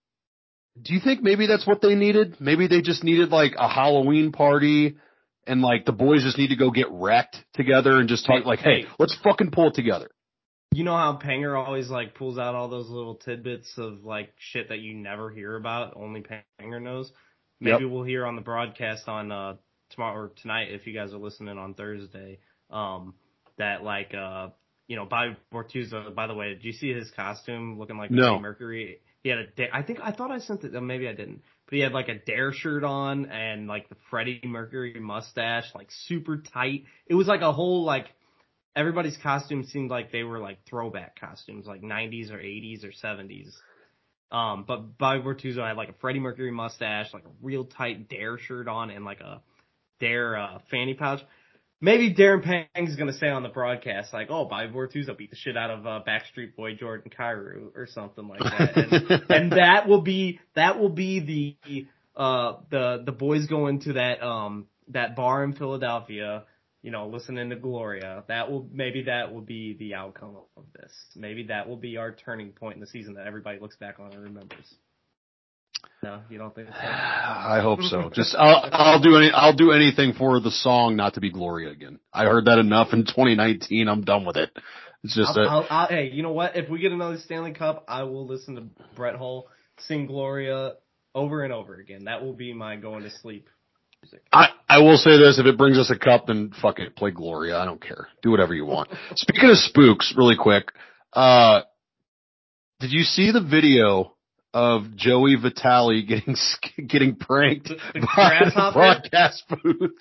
Do you think maybe that's what they needed? Maybe they just needed like a Halloween party and like the boys just need to go get wrecked together and just talk like, hey, hey, let's fucking pull it together. You know how Panger always like pulls out all those little tidbits of like shit that you never hear about, only Panger knows. Maybe yep. we'll hear on the broadcast on uh tomorrow or tonight if you guys are listening on Thursday. Um that like uh you know, Bobby Bortuzzo, by the way, did you see his costume looking like no. Mercury? He had a, I think, I thought I sent it, maybe I didn't but he had like a dare shirt on and like the Freddie Mercury mustache, like super tight. It was like a whole like everybody's costume seemed like they were like throwback costumes, like 90s or 80s or 70s. Um, but Bobby Bortuzzo had like a Freddie Mercury mustache, like a real tight dare shirt on, and like a dare uh, fanny pouch maybe Darren Pang's gonna say on the broadcast like, "Oh, Bobby Bortuzzo beat the shit out of uh, Backstreet Boy Jordan Kyrou or something like that," and, and that will be that will be the uh the the boys going to that um that bar in Philadelphia, you know, listening to Gloria. That will maybe that will be the outcome of this. Maybe that will be our turning point in the season that everybody looks back on and remembers. No, you don't think so? I hope so. Just I'll I'll do any I'll do anything for the song not to be Gloria again. I heard that enough in 2019. I'm done with it. It's just I'll, a, I'll, I'll, hey, you know what? If we get another Stanley Cup, I will listen to Brett Hull sing Gloria over and over again. That will be my going to sleep music. I I will say this: if it brings us a cup, then fuck it, play Gloria. I don't care. Do whatever you want. Speaking of spooks, really quick, uh, did you see the video of Joey Vitale getting getting pranked by the broadcast booth.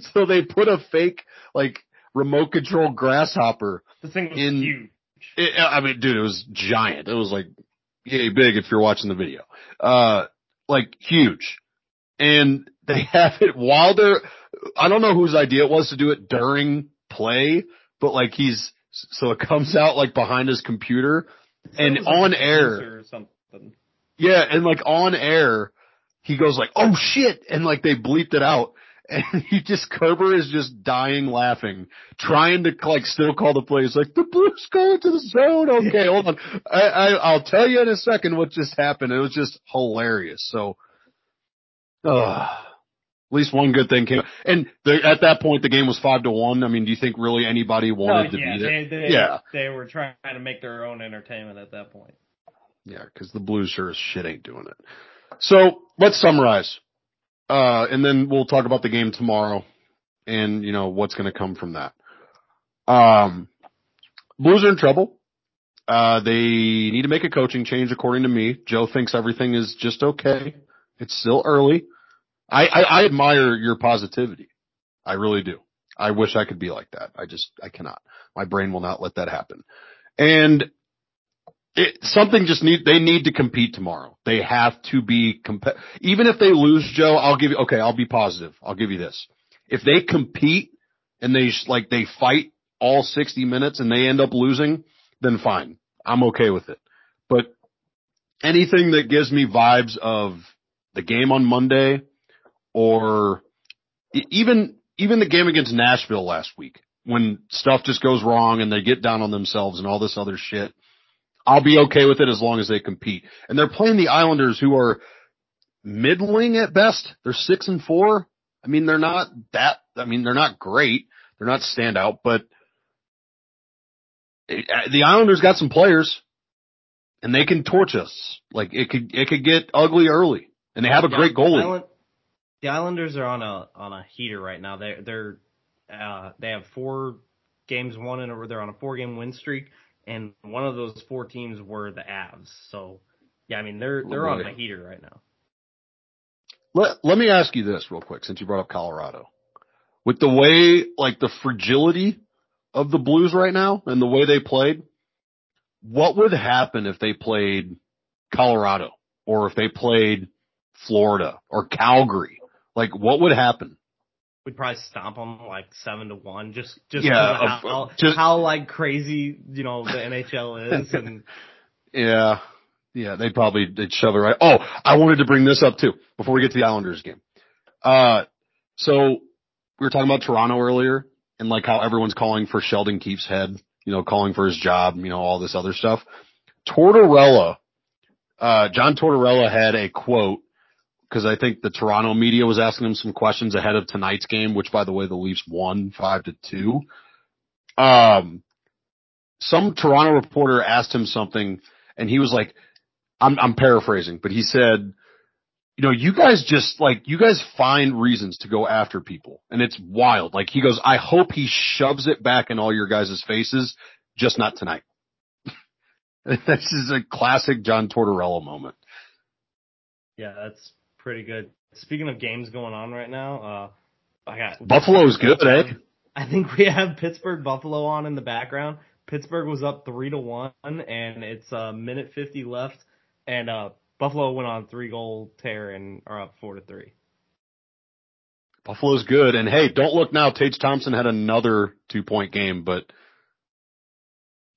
so they put a fake like remote control grasshopper. The thing was in, huge. It, I mean, dude, it was giant. It was like yay big if you're watching the video. Uh, like huge. And they have it while they're. I don't know whose idea it was to do it during play, but like he's so it comes out like behind his computer and on air. Yeah, and like on air, he goes like, "Oh shit!" and like they bleeped it out, and he just Kerber is just dying laughing, trying to like still call the plays like the Blues going to the zone. Okay, hold on. I, I I'll tell you in a second what just happened. It was just hilarious. So, uh, at least one good thing came. And the, at that point, the game was five to one. I mean, do you think really anybody wanted no, to yeah, beat they. They, yeah, they were trying to make their own entertainment at that point. Yeah, because the Blues sure as shit ain't doing it. So let's summarize, uh, and then we'll talk about the game tomorrow, and you know what's going to come from that. Um, Blues are in trouble. Uh, they need to make a coaching change, according to me. Joe thinks everything is just okay. It's still early. I, I, I admire your positivity. I really do. I wish I could be like that. I just, I cannot. My brain will not let that happen. And it, something just need, they need to compete tomorrow. They have to be comp- even if they lose, Joe, I'll give you, okay, I'll be positive. I'll give you this. If they compete and they, like, they fight all 60 minutes and they end up losing, then fine. I'm okay with it. But anything that gives me vibes of the game on Monday or even, even the game against Nashville last week when stuff just goes wrong and they get down on themselves and all this other shit. I'll be okay with it as long as they compete. And they're playing the Islanders who are middling at best. They're six and four. I mean, they're not that, I mean, they're not great. They're not standout, but it, the Islanders got some players and they can torch us. Like it could, it could get ugly early and they have a Yeah, great goalie. Island, the Islanders are on a on a heater right now. They're they're uh, they have four games won and they're on a four game win streak, and one of those four teams were the Avs. So yeah, I mean they're they're on a heater right now. Let, let me ask you this real quick since you brought up Colorado. With the way, like the fragility of the Blues right now and the way they played, what would happen if they played Colorado or if they played Florida or Calgary? Like what would happen? We'd probably stomp them like seven to one, just just Yeah, because of of- how, just- how like crazy you know the NHL is, and Yeah. Yeah, they'd probably they'd shove it right. Oh, I wanted to bring this up too before we get to the Islanders game. Uh, so we were talking about Toronto earlier and like how everyone's calling for Sheldon Keefe's head, you know, calling for his job, you know, all this other stuff. Tortorella, uh, John Tortorella had a quote because I think the Toronto media was asking him some questions ahead of tonight's game, which by the way, the Leafs won five to two. Um, some Toronto reporter asked him something and he was like, I'm, I'm paraphrasing, but he said, you know, you guys just like, you guys find reasons to go after people and it's wild. Like he goes, I hope he shoves it back in all your guys' faces, just not tonight. this is a classic John Tortorella moment. yeah, that's pretty good. Speaking of games going on right now, uh, I got Buffalo's good, eh? I think we have Pittsburgh Buffalo on in the background. Pittsburgh was up three to one, and it's a uh, minute fifty left, and uh, Buffalo went on three goal tear and are up four to three. Buffalo's good. And hey, don't look now. Tage Thompson had another two point game, but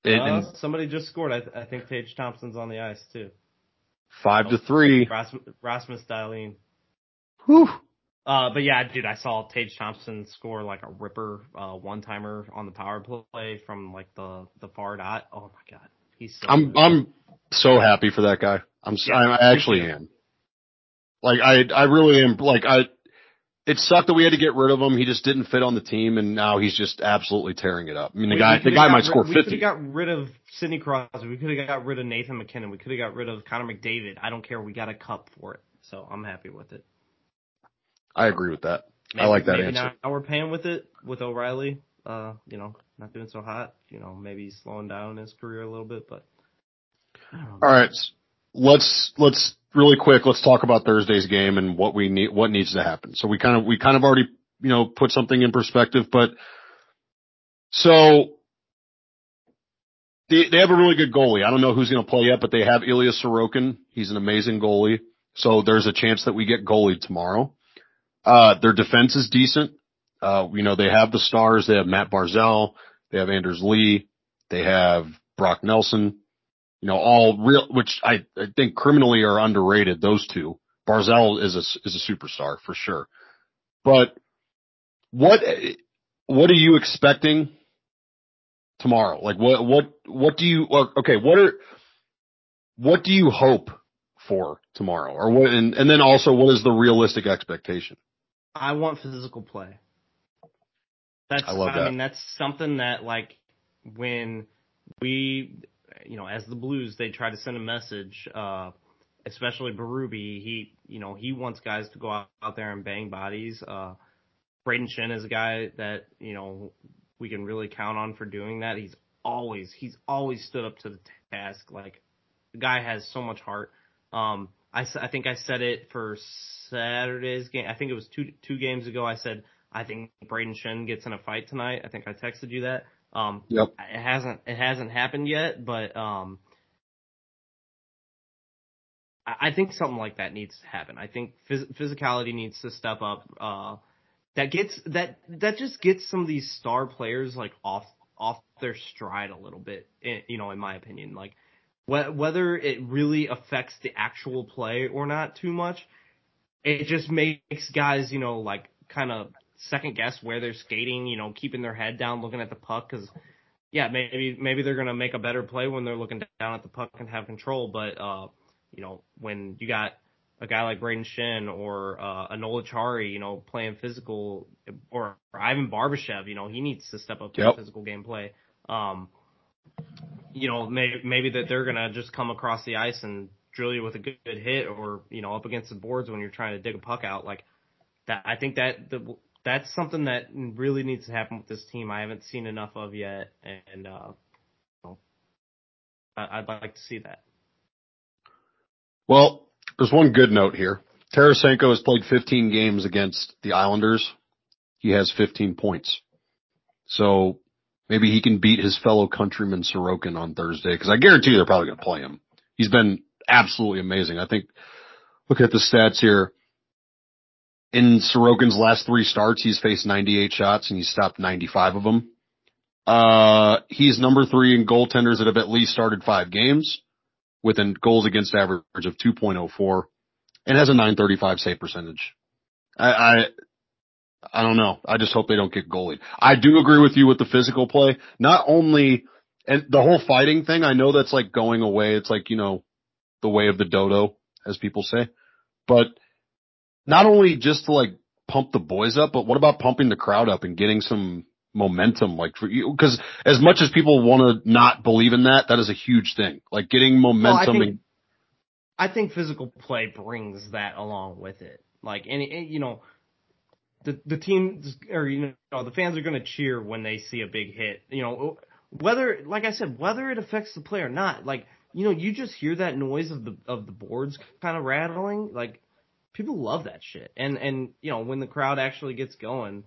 it, Uh, and somebody just scored. I, th- I think Tage Thompson's on the ice too. Five to three. Rasmus, Rasmus Dahlin. Whew. Uh, but yeah, dude, I saw Tage Thompson score like a ripper, uh, one timer on the power play from like the, the far dot. Oh my god. He's so I'm, good. I'm so happy for that guy. I'm, Yeah, I actually am. Like I, I really am. Like I, it sucked that we had to get rid of him. He just didn't fit on the team, and now he's just absolutely tearing it up. I mean, the We- guy, we the guy might rid- score We could fifty. have got rid of Sidney Crosby. We could have got rid of Nathan MacKinnon. We could have got rid of Connor McDavid. I don't care. We got a cup for it, so I'm happy with it. I agree with that. I like that maybe answer. Now we're paying with it with O'Reilly. Uh, you know, not doing so hot. You know, maybe slowing down his career a little bit, but. I don't know. All right, let's let's really quick. Let's talk about Thursday's game and what we need, what needs to happen. So we kind of we kind of already you know put something in perspective, but so they they have a really good goalie. I don't know who's going to play yet, but they have Ilya Sorokin. He's an amazing goalie. So there's a chance that we get goalie tomorrow. Uh, their defense is decent. Uh, you know, they have the stars. They have Matt Barzal. They have Anders Lee. They have Brock Nelson. You know, all real, which I, I think criminally are underrated. Those two. Barzal is a, is a superstar for sure. But what what are you expecting tomorrow? Like what what what do you okay, what are what do you hope for tomorrow? Or what and, and then also what is the realistic expectation? I want physical play. That's I love that. I mean that's something that like when we you know, as the Blues they try to send a message uh especially Berube, he you know, he wants guys to go out, out there and bang bodies. Uh Brayden Schenn is a guy that, you know, we can really count on for doing that. He's always he's always stood up to the task. Like the guy has so much heart. Um, I I think I said it for Saturday's game. I think it was two two games ago. I said I think Brayden Schenn gets in a fight tonight. I think I texted you that. Um, yep. It hasn't it hasn't happened yet, but um, I, I think something like that needs to happen. I think phys- physicality needs to step up. Uh, that gets that that just gets some of these star players like off off their stride a little bit. In, you know, in my opinion, like wh- whether it really affects the actual play or not too much, it just makes guys you know like kind of second guess where they're skating. You know, keeping their head down, looking at the puck because. Yeah, maybe maybe they're gonna make a better play when they're looking down at the puck and have control. But uh, you know, when you got a guy like Brayden Schenn or uh, Noel Acciari, you know, playing physical, or, or Ivan Barbashev, you know, he needs to step up to yep. physical gameplay. Um, you know, maybe, maybe that they're gonna just come across the ice and drill you with a good, good hit, or you know, up against the boards when you're trying to dig a puck out. Like that, I think that the, that's something that really needs to happen with this team. I haven't seen enough of yet, and uh, I'd like to see that. Well, there's one good note here. Tarasenko has played 15 games against the Islanders. He has 15 points. So maybe he can beat his fellow countryman Sorokin on Thursday because I guarantee you they're probably going to play him. He's been absolutely amazing. I think look at the stats here. In Sorokin's last three starts, he's faced 98 shots and he's stopped 95 of them. Uh, he's number three in goaltenders that have at least started five games with a goals against average of 2.04 and has a 935 save percentage. I, I, I don't know. I just hope they don't get goalied. I do agree with you with the physical play. Not only, and the whole fighting thing, I know that's like going away. It's like, you know, the way of the dodo, as people say, but not only just to like pump the boys up, but what about pumping the crowd up and getting some momentum, like for you, because as much as people want to not believe in that, that is a huge thing. Like getting momentum. Well, I, think, and, I think physical play brings that along with it. Like any, eh, you know, the the teams or you know the fans are going to cheer when they see a big hit. You know, whether like I said, whether it affects the play or not, like you know, you just hear that noise of the of the boards kind of rattling. Like people love that shit, and and you know when the crowd actually gets going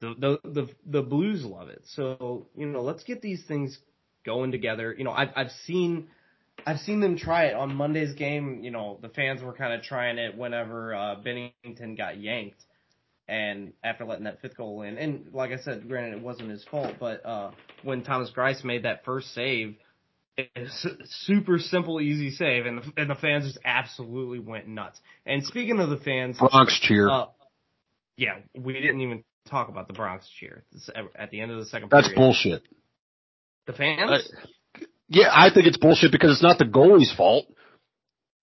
the, the the the Blues love it. So you know, let's get these things going together. You know, I've I've seen I've seen them try it on Monday's game. You know, the fans were kind of trying it whenever uh, Binnington got yanked, and after letting that fifth goal in. And like I said, granted it wasn't his fault, but uh, when Thomas Greiss made that first save, super simple, easy save, and the, and the fans just absolutely went nuts. And speaking of the fans, Bronx cheer. Uh, yeah, we didn't even talk about the Bronx cheer at the end of the second That's period. bullshit. The fans? Uh, yeah, I think it's bullshit because it's not the goalie's fault.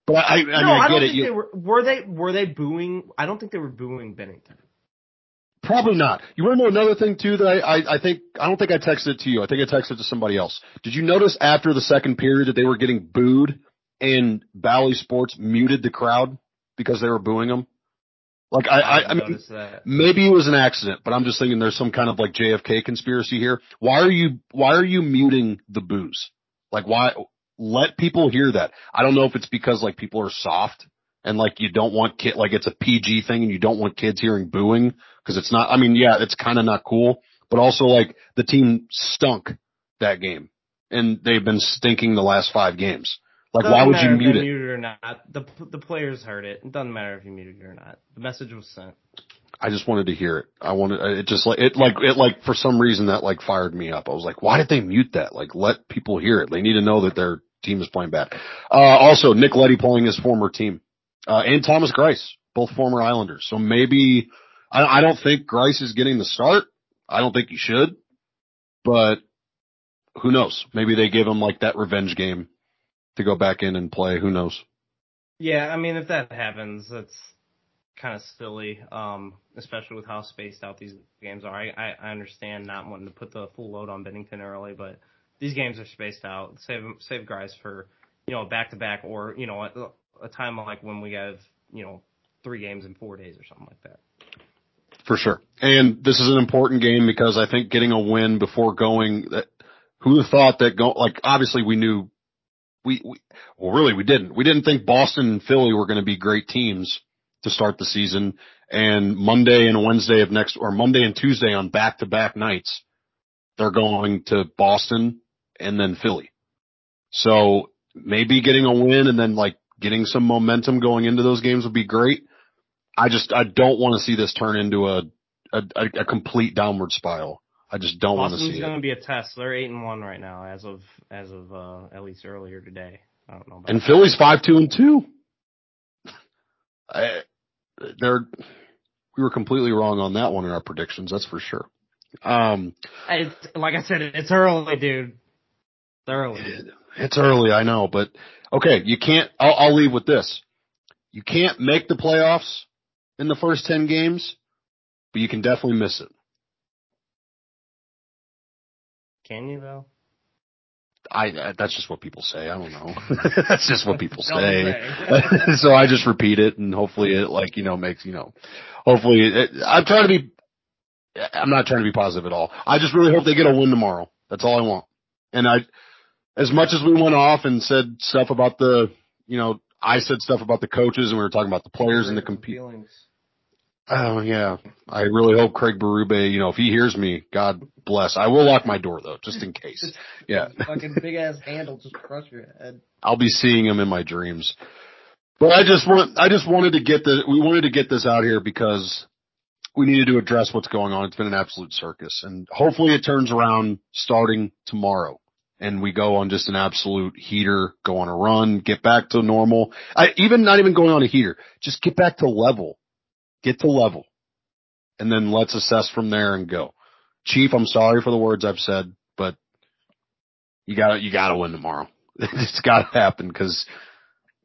But I, I, no, mean, I, I get it. You, they were, were they were they booing? I don't think they were booing Binnington. Probably not. You want to know another thing too that I, I, I think I don't think I texted it to you. I think I texted it to somebody else. Did you notice after the second period that they were getting booed and Bally Sports muted the crowd because they were booing them? Like I, I, I mean, maybe it was an accident, but I'm just thinking there's some kind of like JFK conspiracy here. Why are you, why are you muting the booze? Like why, let people hear that. I don't know if it's because like people are soft and like you don't want kid, like it's a PG thing and you don't want kids hearing booing because it's not, I mean, yeah, it's kind of not cool, but also like the team stunk that game and they've been stinking the last five games. Like, why would you mute it? Muted or not, the the players heard it. It doesn't matter if you muted it or not. The message was sent. I just wanted to hear it. I wanted it just like it like it like for some reason that like fired me up. I was like, why did they mute that? Like, let people hear it. They need to know that their team is playing bad. Uh, also, Nick Leddy pulling his former team, uh, and Thomas Greiss, both former Islanders. So maybe I, I don't think Greiss is getting the start. I don't think he should, but who knows? Maybe they give him like that revenge game to go back in and play. Who knows? Yeah, I mean, if that happens, that's kind of silly, um, especially with how spaced out these games are. I, I, I understand not wanting to put the full load on Binnington early, but these games are spaced out. Save save guys for you know back to back or you know a, a time like when we have you know three games in four days or something like that. For sure. And this is an important game because I think getting a win before going, that, who thought that go, like obviously we knew we, we, well really we didn't. We didn't think Boston and Philly were going to be great teams to start the season and Monday and Wednesday of next, or Monday and Tuesday on back to back nights, they're going to Boston and then Philly. So maybe getting a win and then like getting some momentum going into those games would be great. I just I don't want to see this turn into a a, a complete downward spiral. I just don't want to see Boston's it. going to be a test. They're eight and one right now, as of as of uh, at least earlier today. I don't know. About And that. Philly's five two and two. I, they're we were completely wrong on that one in our predictions. That's for sure. Um, It's like I said, it's early, dude. It's early. it's early, I know, but okay, you can't. I'll, I'll leave with this: you can't make the playoffs in the first ten games, but you can definitely miss it. Can you though? I, I that's just what people say. I don't know. that's just what people say. say. so I just repeat it, and hopefully it like you know makes you know. Hopefully, it, I'm trying to be. I'm not trying to be positive at all. I just really hope they get a win tomorrow. That's all I want. And I, as much as we went off and said stuff about the, you know, I said stuff about the coaches, and we were talking about the players and the compete. Oh yeah, I really hope Craig Berube, you know, if he hears me, God bless. I will lock my door though, just in case. Yeah. Fucking big ass handle just crush your head. I'll be seeing him in my dreams. But I just want, I just wanted to get the, we wanted to get this out here because we needed to address what's going on. It's been an absolute circus and hopefully it turns around starting tomorrow and we go on just an absolute heater, go on a run, get back to normal. I, even not even going on a heater, just get back to level, get to level and then let's assess from there and go. Chief, I'm sorry for the words I've said, but you gotta, you gotta win tomorrow. it's gotta happen because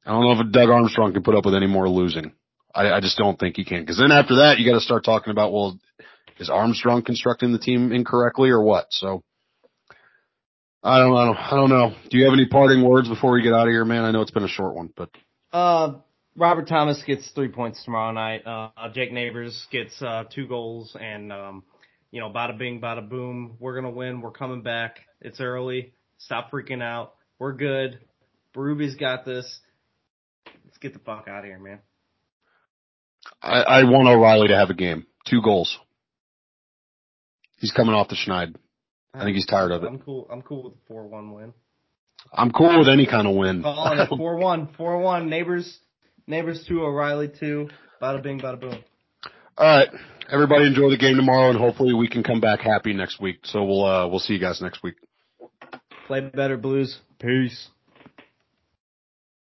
I don't know if Doug Armstrong can put up with any more losing. I, I just don't think he can. Because then after that, you got to start talking about, well, is Armstrong constructing the team incorrectly or what? So I don't know. I don't know. Do you have any parting words before we get out of here, man? I know it's been a short one, but Uh, Robert Thomas gets three points tomorrow night. Uh, Jake Neighbours gets uh, two goals, and um, you know, bada bing, bada boom. We're gonna win. We're coming back. It's early. Stop freaking out. We're good. Ruby's got this. Let's get the fuck out of here, man. I, I want O'Reilly to have a game. Two goals. He's coming off the Schneid. I think he's tired of it. I'm cool. I'm cool with the four one win. I'm cool with any kind of win. Calling it four one, four one. Neighbours, neighbors two. O'Reilly two. Bada bing, bada boom. All right. Everybody enjoy the game tomorrow and hopefully we can come back happy next week. So we'll, uh, we'll see you guys next week. Play better, Blues. Peace.